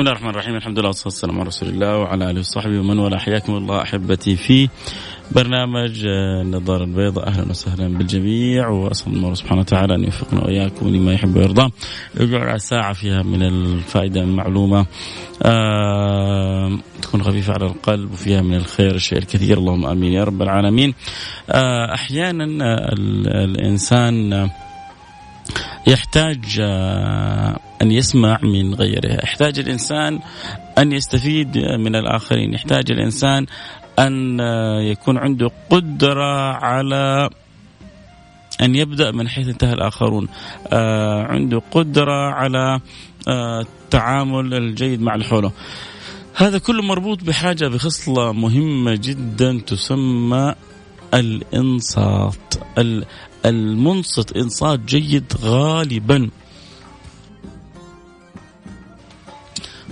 بسم الله الرحمن الرحيم الحمد لله والصلاة والسلام على رسول الله وعلى آله وصحبه ومن والاه حياكم الله أحبتي في برنامج النظارة البيضاء أهلا وسهلا بالجميع وأسأل الله سبحانه وتعالى أن يوفقنا وإياكم لما يحب ويرضى يجعل ساعة فيها من الفائدة المعلومة آه تكون خفيفة على القلب وفيها من الخير الشيء الكثير. اللهم آمين يا رب العالمين. آه أحيانا الإنسان يحتاج آه، أن يسمع من غيره. يحتاج الإنسان أن يستفيد من الآخرين. يحتاج الإنسان أن آه، يكون عنده قدرة على أن يبدأ من حيث انتهى الآخرون. آه، عنده قدرة على التعامل الجيد مع اللي حوله. هذا كله مربوط بحاجة بخصلة مهمة جدا تسمى الإنصات. المنصت إنصات جيد غالبا.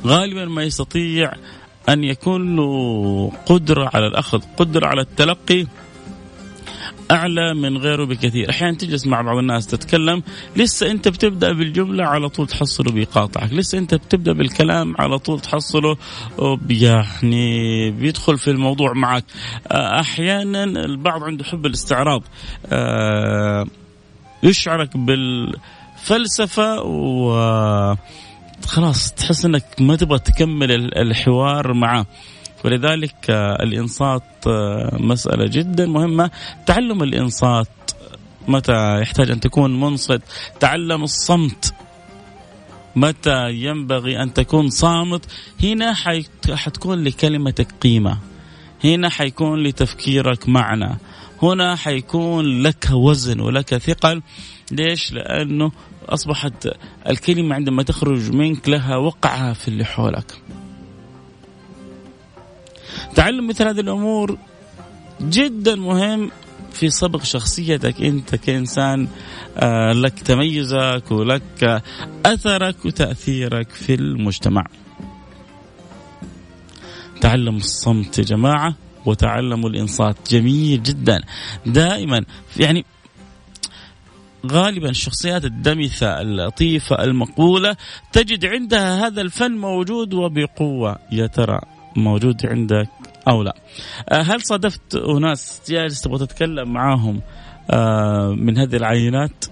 غالبا ما يستطيع أن يكون له قدرة على الأخذ قدرة على التلقي. أعلى من غيره بكثير. أحيانا تجلس مع بعض الناس تتكلم لسه أنت بتبدأ بالجملة على طول تحصله بيقاطعك لسه أنت بتبدأ بالكلام على طول تحصله يعني بيدخل في الموضوع معك. أحيانا البعض عنده حب الاستعراض. آه، يشعرك بالفلسفة و خلاص تحس إنك ما تبغى تكمل الحوار معه ولذلك آه، الإنصات آه، مسألة جدا مهمة. تعلم الإنصات متى يحتاج أن تكون منصت؟ تعلم الصمت متى ينبغي أن تكون صامت؟ هنا حتكون لكلمتك قيمة. هنا حيكون لتفكيرك معنى. هنا حيكون لك وزن ولك ثقل. ليش؟ لأنه أصبحت الكلمة عندما تخرج منك لها وقعها في اللي حولك. تعلم مثل هذه الأمور جدا مهم في صبغ شخصيتك. أنت كإنسان آه، لك تميزك ولك أثرك وتأثيرك في المجتمع. تعلموا الصمت يا جماعة وتعلموا الإنصات. جميل جدا. دائما يعني غالبا الشخصيات الدمثة اللطيفة المقبولة تجد عندها هذا الفن موجود وبقوة. يا ترى موجود عندك أو لا. آه، هل صادفت أناس جالس تبغى تتكلم معاهم آه، من هذه العينات؟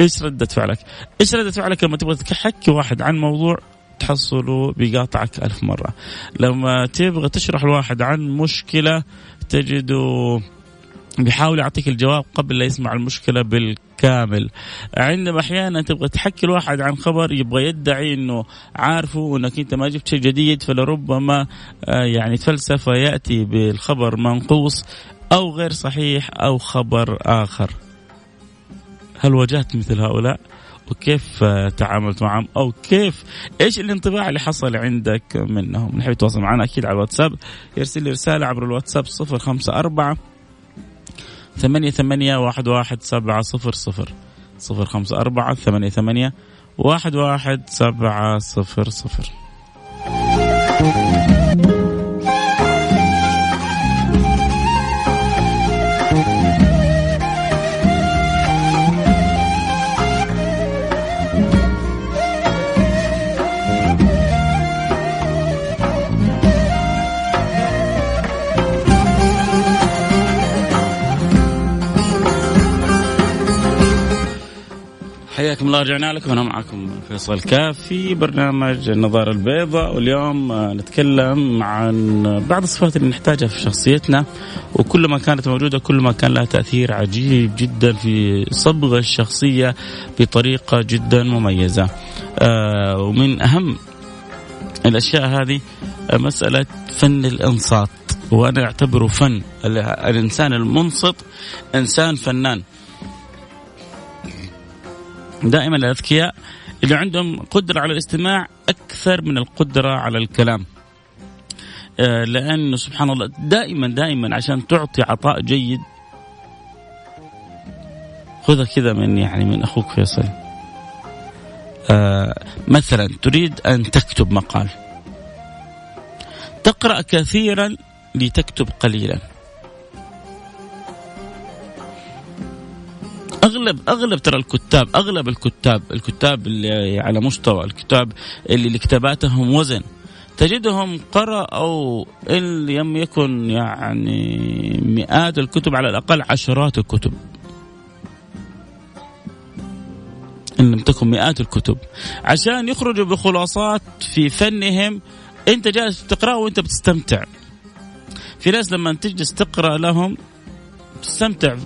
إيش ردة فعلك؟ إيش ردة فعلك لما تبغى تحكي واحد عن موضوع تحصله بيقاطعك ألف مرة؟ لما تبغى تشرح لواحد عن مشكلة تجده بيحاول يعطيك الجواب قبل لا يسمع المشكلة بالكامل. عندما أحيانا تبغى تحكي الواحد عن خبر يبغى يدعي أنه عارفه وأنك أنت ما جبت شيء جديد فلربما آه، يعني تفلسف يأتي بالخبر منقوص أو غير صحيح أو خبر آخر. هل واجهت مثل هؤلاء؟ وكيف آه، تعاملت معهم؟ أو كيف؟ إيش الانطباع اللي حصل عندك منهم؟ نحب يتواصل معنا أكيد على الواتساب يرسل لي رسالة عبر الواتساب 054 ثمانية ثمانية واحد واحد سبعة صفر صفر. صفر خمسة أربعة ثمانية ثمانية واحد واحد سبعة صفر صفر. حياكم الله رجعنا لكم. أنا معكم فيصل كاف في برنامج النظارة البيضاء. واليوم نتكلم عن بعض الصفات اللي نحتاجها في شخصيتنا وكل ما كانت موجودة كل ما كان لها تأثير عجيب جدا في صبغ الشخصية بطريقة جدا مميزة. آه ومن أهم الأشياء هذه مسألة فن الإنصات. وأنا أعتبره فن الإنسان المنصت إنسان فنان. دائما الأذكياء اللي عندهم قدرة على الاستماع أكثر من القدرة على الكلام. آه، لأنه سبحان الله دائما دائما عشان تعطي عطاء جيد خذها كذا من يعني من أخوك فيصل. آه مثلا تريد أن تكتب مقال. تقرأ كثيرا لتكتب قليلا. اغلب أغلب ترى الكتاب أغلب الكتاب الكتاب اللي على مستوى الكتاب اللي كتاباتهم وزن. تجدهم قرأوا إن لم يكن يعني مئات الكتب على الأقل عشرات الكتب. إن لم تكن مئات الكتب. عشان يخرجوا بخلاصات في فنهم أنت جالس تقرأ وأنت بتستمتع. في ناس لما تجلس تقرأ لهم تستمتع.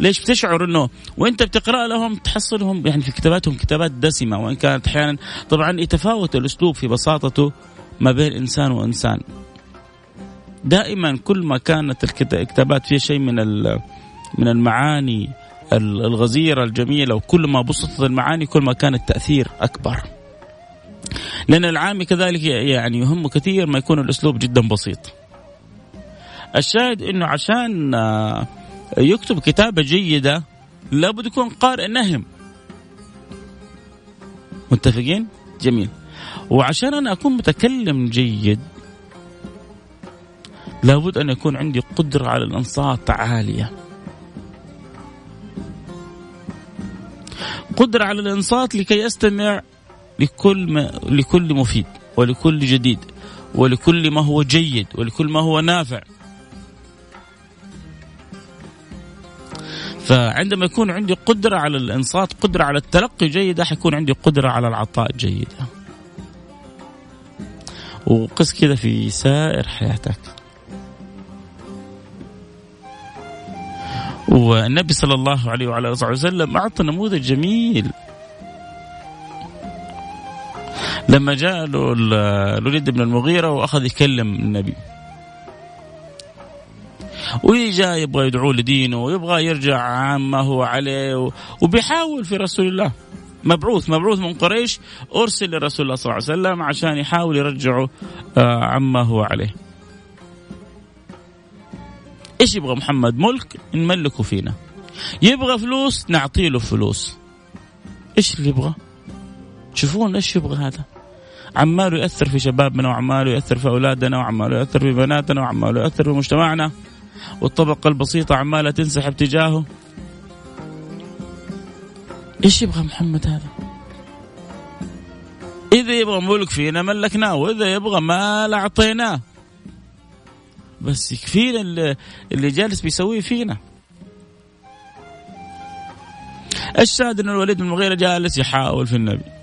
ليش؟ بتشعر إنه وإنت بتقرأ لهم تحصلهم يعني في كتاباتهم كتابات دسمة وإن كانت أحيانا طبعا يتفاوت الأسلوب في بساطته ما بين إنسان وإنسان. دائما كل ما كانت الكتابات فيها شيء من من المعاني الغزيرة الجميلة وكل ما بسطت المعاني كل ما كان التأثير أكبر. لأن العامي كذلك يعني يهمه كثير ما يكون الأسلوب جدا بسيط. الشاهد إنه عشان يكتب كتابة جيدة لابد يكون قارئ نهم. متفقين؟ جميل. وعشان أنا أكون متكلم جيد لابد أن يكون عندي قدرة على الإنصات عالية. قدرة على الإنصات لكي أستمع لكل ما لكل مفيد ولكل جديد ولكل ما هو جيد ولكل ما هو نافع. فعندما يكون عندي قدرة على الإنصات قدرة على التلقي جيدة حيكون عندي قدرة على العطاء جيدة. وقس كذا في سائر حياتك. والنبي صلى الله عليه وعلى آله وسلم أعطى نموذج جميل. لما جاء له الوليد بن المغيرة وأخذ يكلم النبي. وجاء يبغى يدعو لدينه ويبغى يرجع عما هو عليه وبيحاول في رسول الله مبعوث مبعوث من قريش أرسل لرسول الله صلى الله عليه وسلم عشان يحاول يرجعه آه، عما هو عليه. إيش يبغى محمد؟ ملك نملكه فينا. يبغى فلوس نعطي له فلوس. إيش اللي يبغى؟ تشوفون إيش يبغى هذا؟ عماله ياثر في شبابنا وعماله ياثر في أولادنا وعماله ياثر في بناتنا وعماله ياثر في مجتمعنا والطبقه البسيطه عماله تنسحب تجاهه. إيش يبغى محمد هذا؟ إذا يبغى ملك فينا ملكناه وإذا يبغى مال أعطيناه. بس يكفينا اللي, جالس بيسويه فينا. الشاهد إن الوليد بن المغيرة جالس يحاول في النبي.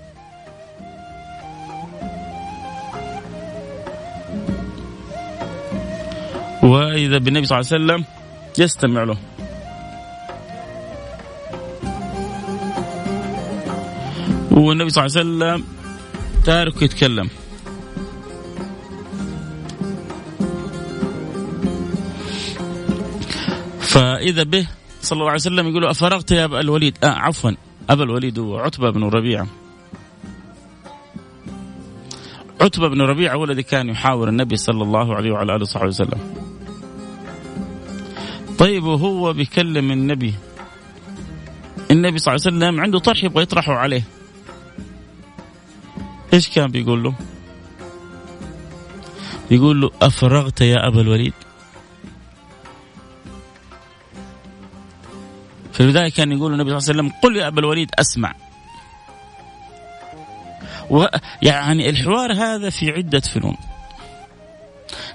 وإذا بالنبي صلى الله عليه وسلم يستمع له. والنبي صلى الله عليه وسلم تارك يتكلم. فإذا به صلى الله عليه وسلم يقول أفرغت يا أبا الوليد؟ آه عفوا أبا الوليد هو عتبة بن ربيعة. عتبة بن ربيعة هو الذي كان يحاور النبي صلى الله عليه وعلى آله وصحبه وسلم. طيب وهو بيكلم النبي النبي صلى الله عليه وسلم عنده طرح يبغى يطرحه عليه إيش كان بيقول له؟ يقول له أفرغت يا أبا الوليد؟ في البداية كان يقول النبي صلى الله عليه وسلم قل يا أبا الوليد أسمع. و يعني الحوار هذا في عدة فنون.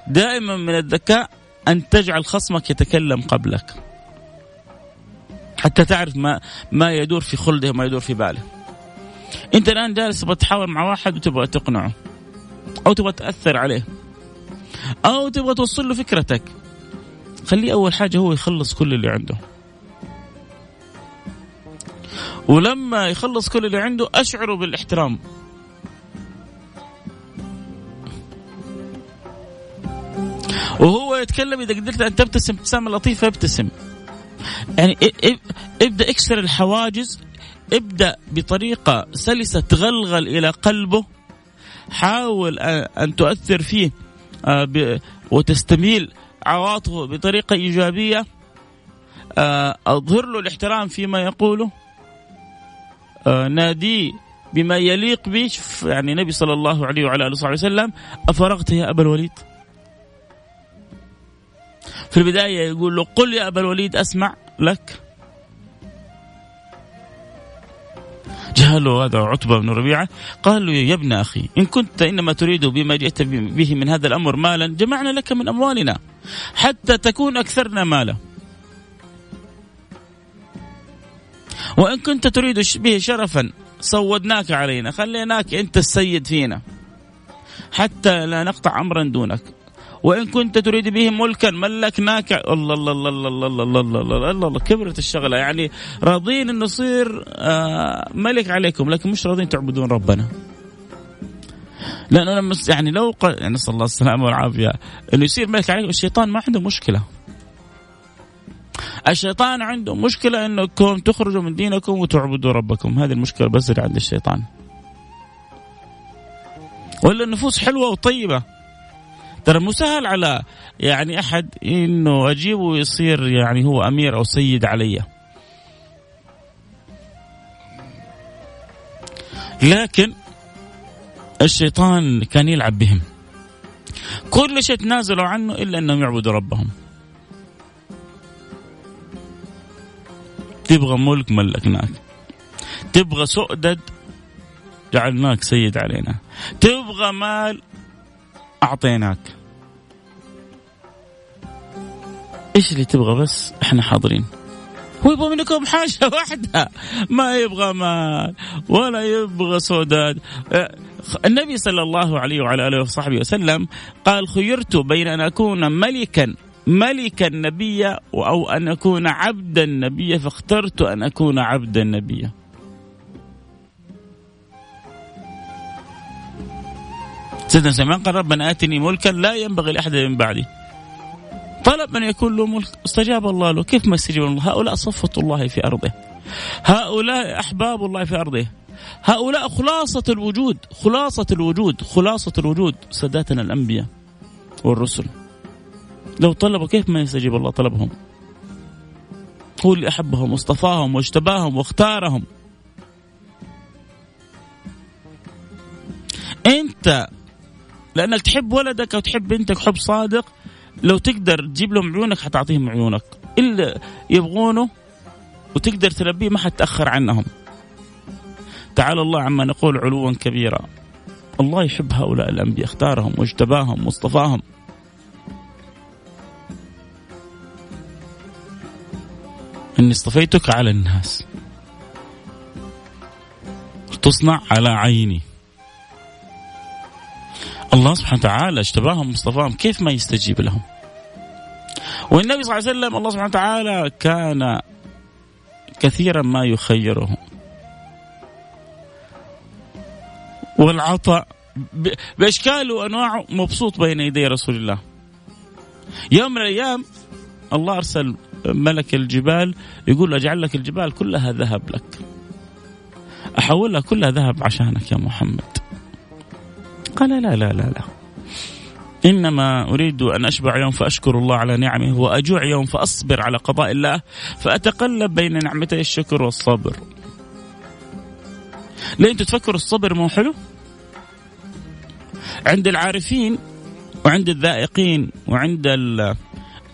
دائما من الذكاء أن تجعل خصمك يتكلم قبلك. حتى تعرف ما ما يدور في خلده وما يدور في باله. أنت الآن جالس تبغى تحاور مع واحد وتبغى تقنعه. أو تبغى تأثر عليه. أو تبغى توصل له فكرتك. خليه أول حاجة هو يخلص كل اللي عنده. ولما يخلص كل اللي عنده اشعره بالإحترام. يتكلم إذا قدرت أن تبتسم ابتسامه لطيفة ابتسم. يعني ابدأ اكسر الحواجز. ابدأ بطريقة سلسة تغلغل إلى قلبه. حاول أن تؤثر فيه آه، وتستميل عواطفه بطريقة إيجابية. آه، أظهر له الاحترام فيما يقوله. آه، ناديه بما يليق به يعني النبي صلى الله عليه وعلى آله وصحبه وسلم أفرغت يا أبا الوليد؟ في البداية يقول له قل يا أبا الوليد أسمع لك. له هذا عتبة بن ربيعة. قال له يا ابن أخي إن كنت إنما تريد بما جئت به من هذا الأمر مالا جمعنا لك من أموالنا حتى تكون أكثرنا مالا. وإن كنت تريد به شرفا سودناك علينا خليناك أنت السيد فينا. حتى لا نقطع أمرا دونك. وإن كنت تريد به ملكا ملكناك الله الله الله الله الله الله الله الله الله, الله, الله كبرت الشغلة يعني راضين أن نصير آه ملك عليكم لكن مش راضين تعبدون ربنا لأنه لما يعني لو يعني نسال الله السلامه والعافيه انه يصير ملك عليكم الشيطان ما عنده مشكله الشيطان عنده مشكلة أنكم تخرجوا من دينكم وتعبدوا ربكم هذه المشكلة بس اللي عند الشيطان ولا النفوس حلوة وطيبة ترى مو سهل على يعني أحد أنه أجيبه ويصير يعني هو أمير أو سيد علي. لكن الشيطان كان يلعب بهم. كل شيء تنازلوا عنه إلا أنهم يعبدوا ربهم. تبغى ملك ملكناك. تبغى سؤدد جعلناك سيد علينا. تبغى مال أعطيناك. إيش اللي تبغى بس؟ إحنا حاضرين. هو يبغى منكم حاجة واحدة. ما يبغى مال ولا يبغى سوداد. النبي صلى الله عليه وعلى آله وصحبه وسلم قال خيرت بين أن أكون ملكا ملكا نبيا أو أن أكون عبدا نبيا فاخترت أن أكون عبدا نبيا. سيدنا سليمان قال ربنا آتني ملكا لا ينبغي لأحد من بعدي. طلب أن يكون له ملك استجاب الله له. كيف ما استجاب الله هؤلاء صفة الله في أرضه. هؤلاء أحباب الله في أرضه. هؤلاء خلاصة الوجود خلاصة الوجود خلاصة الوجود. ساداتنا الأنبياء والرسل. لو طلبوا كيف ما يستجيب الله طلبهم؟ هو اللي أحبهم واصطفاهم واجتباهم واختارهم. أنت لأنك تحب ولدك أو تحب بنتك حب صادق لو تقدر تجيب لهم عيونك حتعطيهم عيونك. اللي يبغونه وتقدر تلبيه ما حتأخر عنهم. تعالى الله عما نقول علوا كبيرا. الله يحب هؤلاء الأنبياء اختارهم واجتباهم واصطفاهم. إني اصطفيتك على الناس. تصنع على عيني. الله سبحانه وتعالى اجتباهم واصطفاهم كيف ما يستجيب لهم؟ والنبي صلى الله عليه وسلم الله سبحانه وتعالى كان كثيرا ما يخيرهم والعطاء باشكاله وانواعه مبسوط بين يدي رسول الله. يوم من الأيام الله أرسل ملك الجبال يقول اجعل لك الجبال كلها ذهب لك. أحولها كلها ذهب عشانك يا محمد. قال لا لا لا لا. إنما أريد أن أشبع يوم فأشكر الله على نعمه وأجوع يوم فأصبر على قضاء الله فأتقلب بين نعمتي الشكر والصبر. ليه أنتم تفكروا الصبر مو حلو؟ عند العارفين وعند الذائقين وعند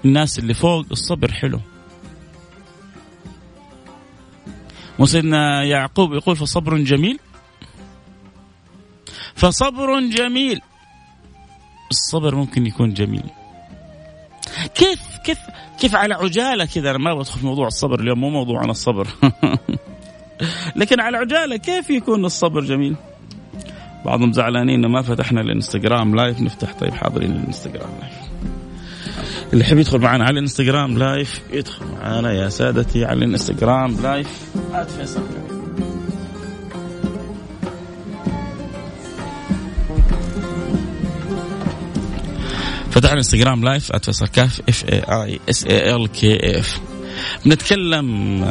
الناس اللي فوق الصبر حلو. وسيدنا يعقوب يقول فصبر جميل؟ فصبر جميل. الصبر ممكن يكون جميل. كيف كيف كيف على عجالة كذا؟ أنا ما بدخل في موضوع الصبر اليوم مو موضوعنا الصبر. لكن على عجالة كيف يكون الصبر جميل؟ بعضهم زعلانين ما فتحنا الانستغرام. live نفتح. طيب حاضرين الانستغرام live اللي يحب يدخل معنا على الانستغرام live يدخل معنا يا سادتي على الانستغرام live فيصل. فتحنا انستغرام live @فيصل كاف F A I S A L K F بنتكلم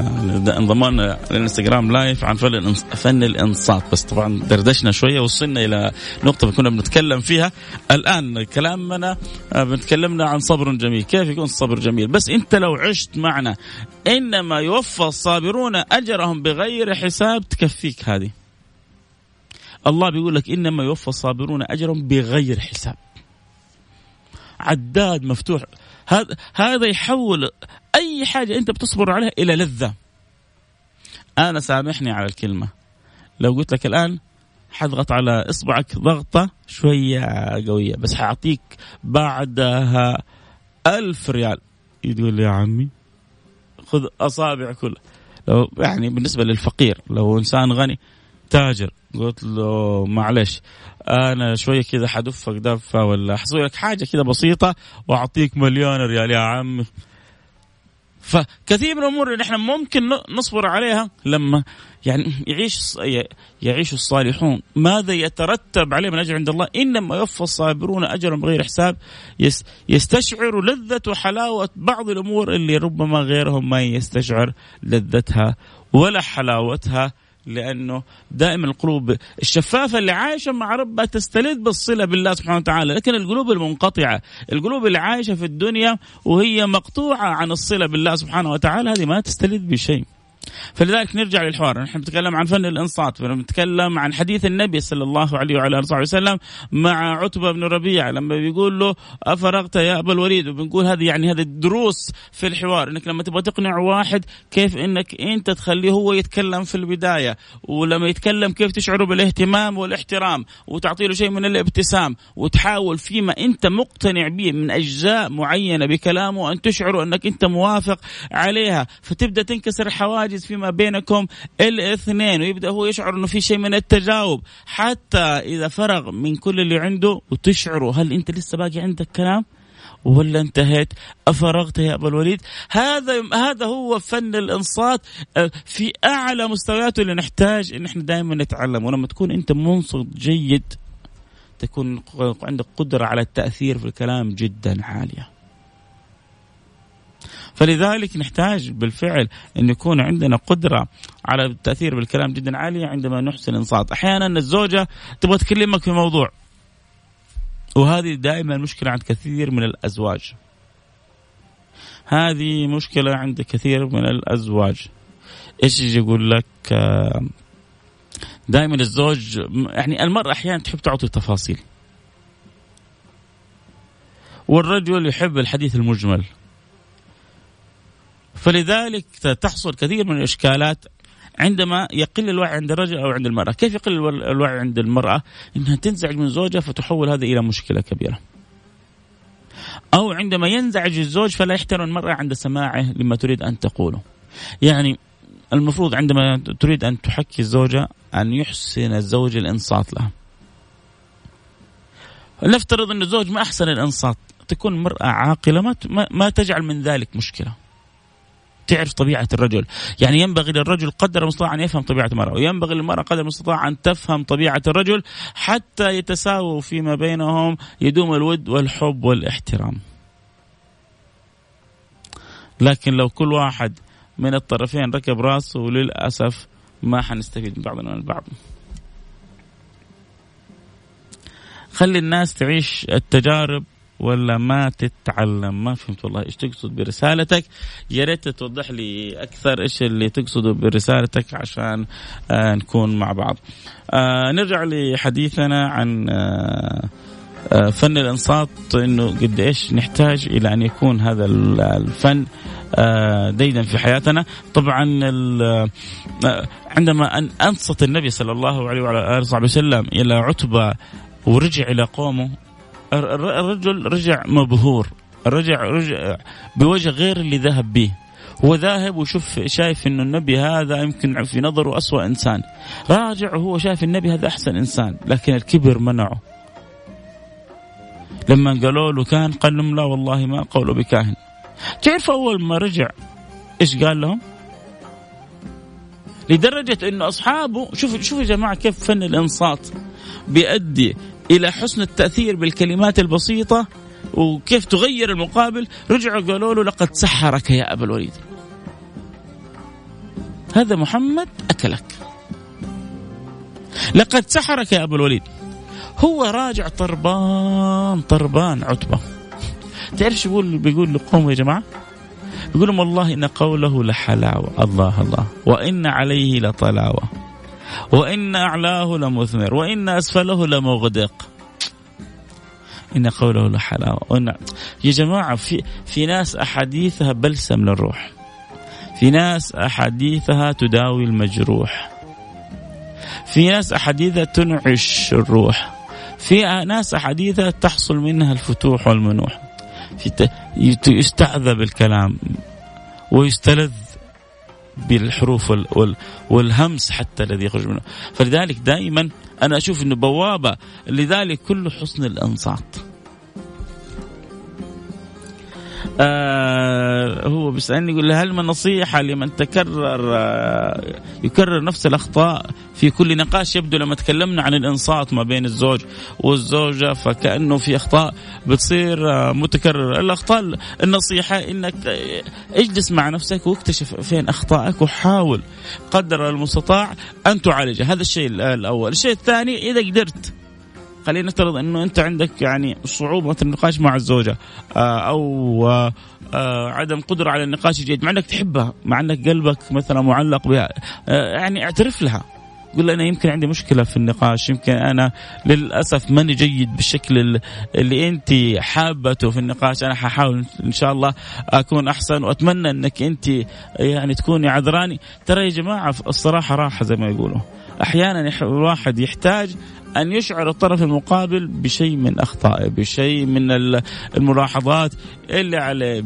انضمنا للانستغرام live عن فن فن الإنصات. بس طبعا دردشنا شوية وصلنا إلى نقطة كنا بنتكلم فيها. الآن كلامنا آه، بنتكلمنا عن صبر جميل. كيف يكون الصبر جميل؟ بس أنت لو عشت معنا إنما يوفى الصابرون أجرهم بغير حساب تكفيك هذه. الله بيقول لك إنما يوفى الصابرون أجرهم بغير حساب. عداد مفتوح. هذا هذا يحول أي حاجة أنت بتصبر عليها إلى لذة. أنا سامحني على الكلمة. لو قلت لك الآن حضغط على إصبعك ضغطة شوية قوية بس حأعطيك بعدها ألف ريال. يقول يا عمي خذ أصابع كلها. لو يعني بالنسبة للفقير لو إنسان غني تاجر. قلت له معلش أنا شوية كذا حدفك دفه ولا حسوي لك حاجة كذا بسيطة وأعطيك مليون ريال يا عمي فكثير من الأمور اللي إحنا ممكن نصبر عليها لما يعني يعيش يعيش الصالحون. ماذا يترتب عليه من اجر عند الله؟ إنما يوفى الصابرون اجرا بغير حساب. يستشعروا لذة وحلاوه بعض الأمور اللي ربما غيرهم ما يستشعر لذتها ولا حلاوتها. لأنه دائما القلوب الشفافة اللي عايشة مع ربها تستلذ بالصلة بالله سبحانه وتعالى، لكن القلوب المنقطعة، القلوب اللي عايشة في الدنيا وهي مقطوعة عن الصلة بالله سبحانه وتعالى هذه ما تستلذ بشيء. فلذلك نرجع للحوار. نحن نتكلم عن فن الإنصات نتكلم عن حديث النبي صلى الله عليه وعلى آله وسلم مع عتبة بن ربيعه لما بيقول له أفرغت يا أبا الوليد؟ وبنقول هذه يعني هذه الدروس في الحوار إنك لما تبغى تقنع واحد كيف إنك أنت تخليه هو يتكلم في البداية ولما يتكلم كيف تشعره بالاهتمام والاحترام وتعطي له شيء من الابتسام وتحاول فيما أنت مقتنع به من أجزاء معينة بكلامه أن تشعره أنك أنت موافق عليها فتبدأ تنكسر الحواجز حاجز فيما بينكم الاثنين ويبدأ هو يشعر إنه في شيء من التجاوب. حتى إذا فرغ من كل اللي عنده وتشعروا هل أنت لسه باقي عندك كلام؟ ولا انتهيت؟ أفرغت يا أبا الوليد؟ هذا هذا هو فن الإنصات آه، في أعلى مستوياته اللي نحتاج إن إحنا دائما نتعلم. ولما تكون أنت منصت جيد تكون عندك قدرة على التأثير في الكلام جدا عالية. فلذلك نحتاج بالفعل أن يكون عندنا قدرة على التأثير بالكلام جدا عالية عندما نحسن إنصات أحيانا الزوجة تبغى تكلمك في موضوع وهذه دائما مشكلة عند كثير من الأزواج. هذه مشكلة عند كثير من الأزواج. إيش يجي يقول لك؟ دائما الزوج يعني المرأة أحيانا تحب تعطي تفاصيل. والرجل يحب الحديث المجمل. فلذلك تحصل كثير من الإشكالات عندما يقل الوعي عند الرجل أو عند المرأة، كيف يقل الوعي عند المرأة؟ إنها تنزعج من زوجها فتحول هذا إلى مشكلة كبيرة. أو عندما ينزعج الزوج فلا يحترم المرأة عند سماعه لما تريد أن تقوله. يعني المفروض عندما تريد أن تحكي الزوجة أن يحسن الزوج الإنصات لها. نفترض أن الزوج ما أحسن الإنصات، تكون المرأة عاقلة ما ما تجعل من ذلك مشكلة. تعرف طبيعة الرجل. يعني ينبغي للرجل قدر المستطاع أن يفهم طبيعة المرأة وينبغي للمرأة قدر المستطاع أن تفهم طبيعة الرجل حتى يتساووا فيما بينهم يدوم الود والحب والاحترام. لكن لو كل واحد من الطرفين ركب راسه للأسف ما حنستفيد من بعضنا البعض. خلي الناس تعيش التجارب ولا ما تتعلم. ما فهمت والله إيش تقصد برسالتك؟ يا ريت توضح لي أكثر إيش اللي تقصده برسالتك عشان آه نكون مع بعض. آه نرجع لحديثنا عن آه آه فن الأنصات إنه قد إيش نحتاج إلى أن يكون هذا الفن آه ديدا في حياتنا. طبعا آه، عندما ان أنصت النبي صلى الله عليه وعلى آله وصحبه وسلم إلى عتبة ورجع إلى قومه الرجل رجع مبهور رجع رجع بوجه غير اللي ذهب به. هو ذاهب وشوف شايف إنه النبي هذا يمكن في نظره أسوأ إنسان. راجع وهو شايف النبي هذا أحسن إنسان لكن الكبر منعه. لما قالوا له كان قال لهم لا والله ما قولوا بكاهن. تعرف أول ما رجع إيش قال لهم؟ لدرجة إنه أصحابه شوف شوف يا جماعة كيف فن الإنصات. بيؤدي إلى حسن التأثير بالكلمات البسيطة وكيف تغير المقابل. رجعوا قالوا له لقد سحرك يا أبا الوليد. هذا محمد أكلك. لقد سحرك يا أبا الوليد. هو راجع طربان طربان عتبة. تعرف شو بيقول بيقول لقوم يا جماعة؟ يقول لهم والله إن قوله لحلاوة. الله الله. وإن عليه لطلاوة. وإن أعلاه لمثمر وإن أسفله لمغدق. إن قوله لحلاوه وإن يا جماعة في في ناس أحاديثها بلسم للروح. في ناس أحاديثها تداوي المجروح. في ناس أحاديثها تنعش الروح. في ناس أحاديثها تحصل منها الفتوح والمنوح. يستعذب الكلام. ويستلذ. بالحروف والهمس حتى الذي يخرج منه. فلذلك دائما أنا أشوف أنه بوابة لذلك كله حسن الأنصات. آه هو بيسألني يقول هل من نصيحة لمن تكرر آه يكرر نفس الأخطاء في كل نقاش يبدو لما تكلمنا عن الانصات ما بين الزوج والزوجة فكأنه في أخطاء بتصير آه متكررة، الأخطاء النصيحة إنك آه، اجلس مع نفسك واكتشف فين أخطائك وحاول قدر المستطاع أن تعالجها، هذا الشيء الأول، الشيء الثاني إذا قدرت خلينا نفترض إنه أنت عندك يعني صعوبة النقاش مع الزوجة آه، أو آه، آه، عدم قدرة على النقاش الجيد مع إنك تحبها مع إنك قلبك مثلا معلق بها يعني اعترف لها. قل أنا يمكن عندي مشكلة في النقاش يمكن أنا للأسف ماني جيد بالشكل اللي أنت حابته في النقاش أنا ححاول إن شاء الله أكون أحسن وأتمنى إنك أنت يعني تكوني عذراني. ترى يا جماعة الصراحة راحة زي ما يقولوا. أحيانا الواحد يحتاج أن يشعر الطرف المقابل بشيء من أخطائه بشيء من الملاحظات اللي عليه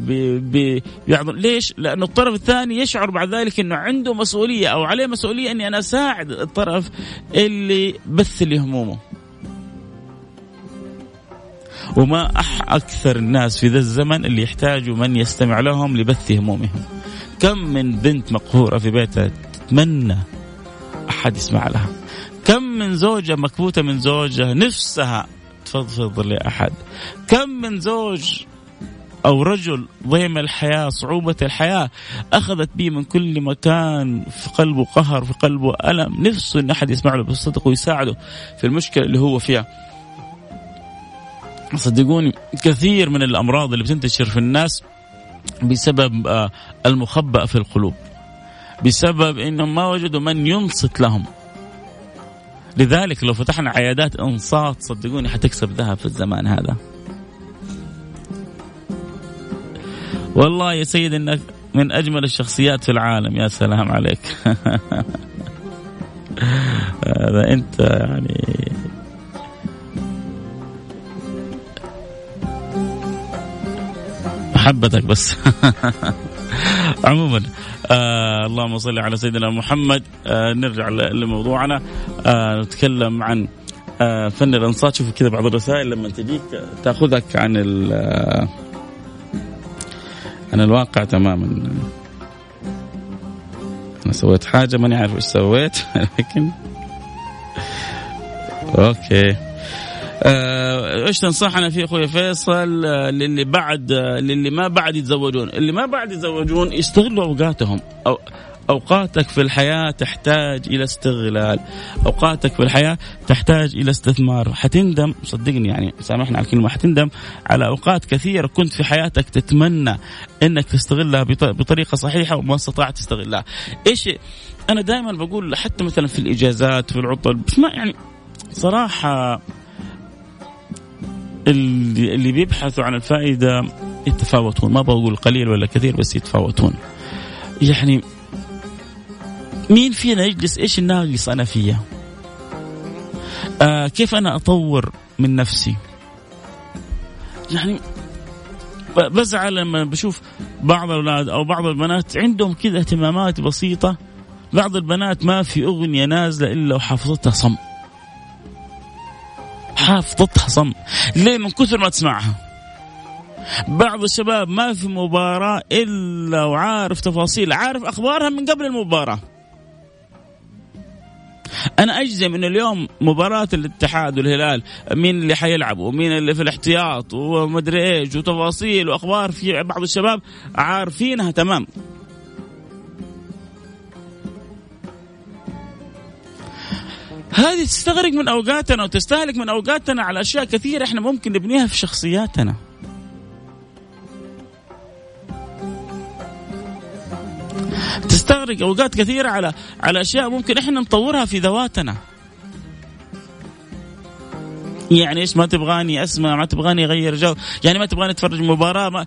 ليش؟ لأن الطرف الثاني يشعر بعد ذلك أنه عنده مسؤولية أو عليه مسؤولية أني أنا أساعد الطرف اللي بث لي همومه. وما أح أكثر الناس في ذا الزمن اللي يحتاجوا من يستمع لهم لبث همومهم. كم من بنت مقهورة في بيتها تتمنى أحد يسمع لها؟ كم من زوجة مكبوتة من زوجها نفسها تفضفض لأحد كم من زوج أو رجل ضيم الحياة صعوبة الحياة أخذت به من كل مكان في قلبه قهر في قلبه ألم. نفسه أن أحد يسمع له بالصدق ويساعده في المشكلة اللي هو فيها. صدقوني كثير من الأمراض اللي بتنتشر في الناس بسبب آه، المخبأ في القلوب بسبب إنهم ما وجدوا من ينصت لهم. لذلك لو فتحنا عيادات أنصات صدقوني حتكسب ذهب في الزمان هذا. والله يا سيد إنك من أجمل الشخصيات في العالم يا سلام عليك. هذا أنت يعني. محبتك بس. عموما آه اللهم صل على سيدنا محمد. آه نرجع لموضوعنا. آه نتكلم عن آه فن الأنصات. شوف كذا بعض الرسائل لما تجيك تأخذك عن آه، عن الواقع تماما. أنا سويت حاجة ماني عارف إيش سويت لكن okay. إيش تنصحنا فيه أخوي فيصل؟ آه، للي بعد آه، للي ما بعد يتزوجون. اللي ما بعد يتزوجون يستغلوا أوقاتهم. أو أوقاتك في الحياة تحتاج إلى استغلال. أوقاتك في الحياة تحتاج إلى استثمار. حتندم صدقني يعني سامحنا على الكلمة حتندم على أوقات كثيرة كنت في حياتك تتمنى إنك تستغلها بطريقة صحيحة وما استطعت تستغلها. إيش أنا دائما بقول حتى مثلا في الإجازات في العطل ما يعني صراحة اللي, اللي بيبحثوا عن الفائدة يتفاوتون. ما بقول قليل ولا كثير بس يتفاوتون. يعني مين فينا يجلس؟ إيش الناقص أنا فيه آه كيف أنا أطور من نفسي؟ يعني بزعل لما بشوف بعض الأولاد أو بعض البنات عندهم كذا اهتمامات بسيطة. بعض البنات ما في أغنية نازلة إلا وحافظتها صم. حافظتها صم. ليه؟ من كثر ما تسمعها. بعض الشباب ما في مباراة إلا وعارف تفاصيل. عارف أخبارها من قبل المباراة. أنا أجزم انه اليوم مباراة الاتحاد والهلال مين اللي حيلعب ومين اللي في الاحتياط ومدري إيش وتفاصيل وأخبار في بعض الشباب عارفينها تمام. هذه تستغرق من أوقاتنا وتستهلك من أوقاتنا على أشياء كثيرة إحنا ممكن نبنيها في شخصياتنا. تستغرق أوقات كثيرة على على أشياء ممكن إحنا نطورها في ذواتنا. يعني إيش ما تبغاني أسمع ما تبغاني أغير جو يعني ما تبغاني اتفرج مباراة ما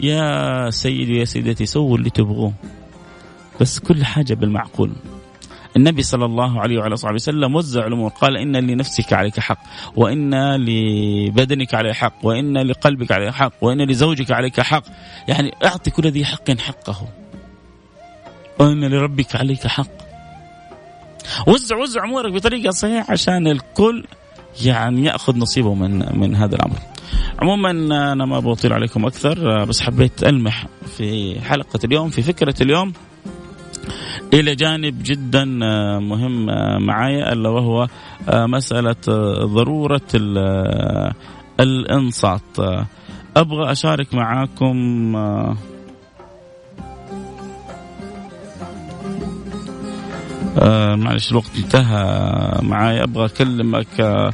يا سيدي يا سيدتي سووا اللي تبغوه بس كل حاجة بالمعقول النبي صلى الله عليه وعلى صحبه وسلم وزع الأمور. قال إن لنفسك عليك حق وإن لبدنك عليك حق وإن لقلبك عليك حق وإن لزوجك عليك حق. يعني أعطي كل ذي حق حقه. وإن لربك عليك حق. وزع وزع أمورك بطريقة صحيحة عشان الكل يعني يأخذ نصيبه من من هذا الأمر. عموما أنا ما بطيل عليكم أكثر بس حبيت ألمح في حلقة اليوم في فكرة اليوم. إلى جانب جدا مهم معايا ألا وهو مسألة ضرورة الإنصات. أبغى أشارك معاكم آه معلش الوقت انتهى معاي أبغى أكلمك آه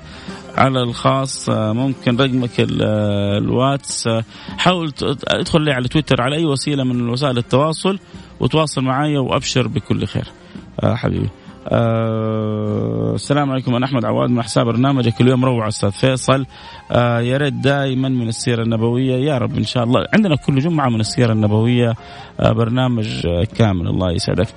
على الخاص آه ممكن رقمك الواتس آه حاول ادخل لي على تويتر على أي وسيلة من وسائل التواصل وتواصل معي وأبشر بكل خير. آه حبيبي. آه السلام عليكم أنا أحمد عواد من حساب برنامجك اليوم. روعة أستاذ فيصل. آه يا ريت دائما من السيرة النبوية يا رب إن شاء الله. عندنا كل جمعة من السيرة النبوية آه برنامج آه كامل. الله يسعدك.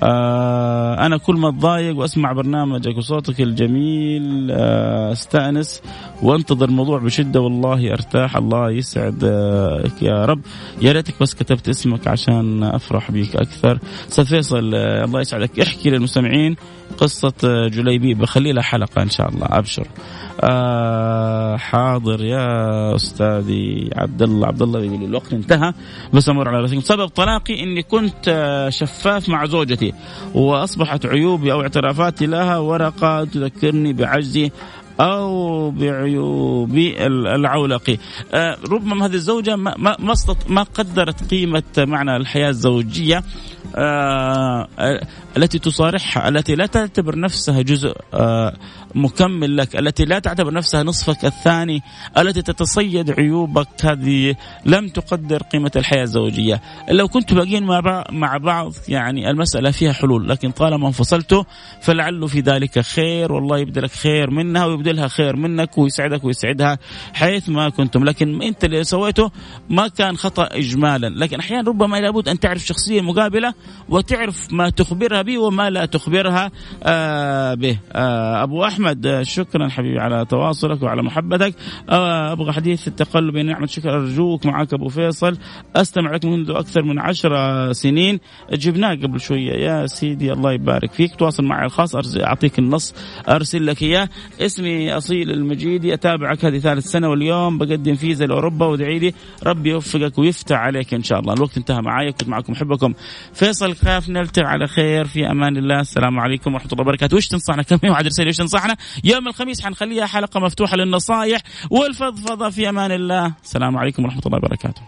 آه أنا كل ما اتضايق وأسمع برنامجك وصوتك الجميل آه أستأنس وأنتظر الموضوع بشدة. والله أرتاح. الله يسعدك يا رب. يا ريتك بس كتبت اسمك عشان أفرح بك أكثر. أستاذ فيصل آه الله يسعدك. احكي للمستمعين قصة جليبيب بخلي لها حلقة إن شاء الله أبشر. آه حاضر يا أستاذي عبد الله عبد الله يقول الوقت انتهى بس أمر على رأسكم سبب طلاقي إني كنت شفاف مع زوجتي وأصبحت عيوبي أو اعترافاتي لها ورقة تذكرني بعجزي أو بعيوبي العولقي. آه ربما هذه الزوجة ما ما ما قدرت قيمة معنى الحياة الزوجية. آه التي تصارحها التي لا تعتبر نفسها جزء آه مكمل لك التي لا تعتبر نفسها نصفك الثاني التي تتصيد عيوبك هذه لم تقدر قيمة الحياة الزوجية. لو كنتوا باقيين مع, بعض يعني المسألة فيها حلول لكن طالما انفصلتوا فلعله في ذلك خير والله يبدلك خير منها ويبدلها خير منك ويسعدك ويسعدها حيث ما كنتم. لكن انت اللي سويته ما كان خطأ إجمالا. لكن أحيانا ربما لابد أن تعرف شخصية مقابلة وتعرف ما تخبرها به وما لا تخبرها آه به. آه أبو أحمد احمد شكرا حبيبي على تواصلك وعلى محبتك. أبغى حديث التقلب بين نعمه شكر أرجوك معك أبو فيصل. أستمع لك منذ أكثر من عشر سنين. جبناه قبل شوية. يا سيدي الله يبارك فيك. تواصل معي الخاص. أعطيك النص. أرسل لك إياه. اسمي أصيل المجيدي. أتابعك هذه ثالث سنة واليوم. بقدم فيزا لأوروبا. وادعي لي ربي يوفقك ويفتح عليك إن شاء الله. الوقت انتهى معي. كنت معكم. أحبكم. فيصل خاف نلتقي على خير؟ في أمان الله. السلام عليكم ورحمة الله وبركاته. وش تنصحنا كم يوم عاد رسالة؟ وش تنصحنا؟ يوم الخميس حنخليها حلقة مفتوحة للنصائح والفضفضة في أمان الله. السلام عليكم ورحمة الله وبركاته.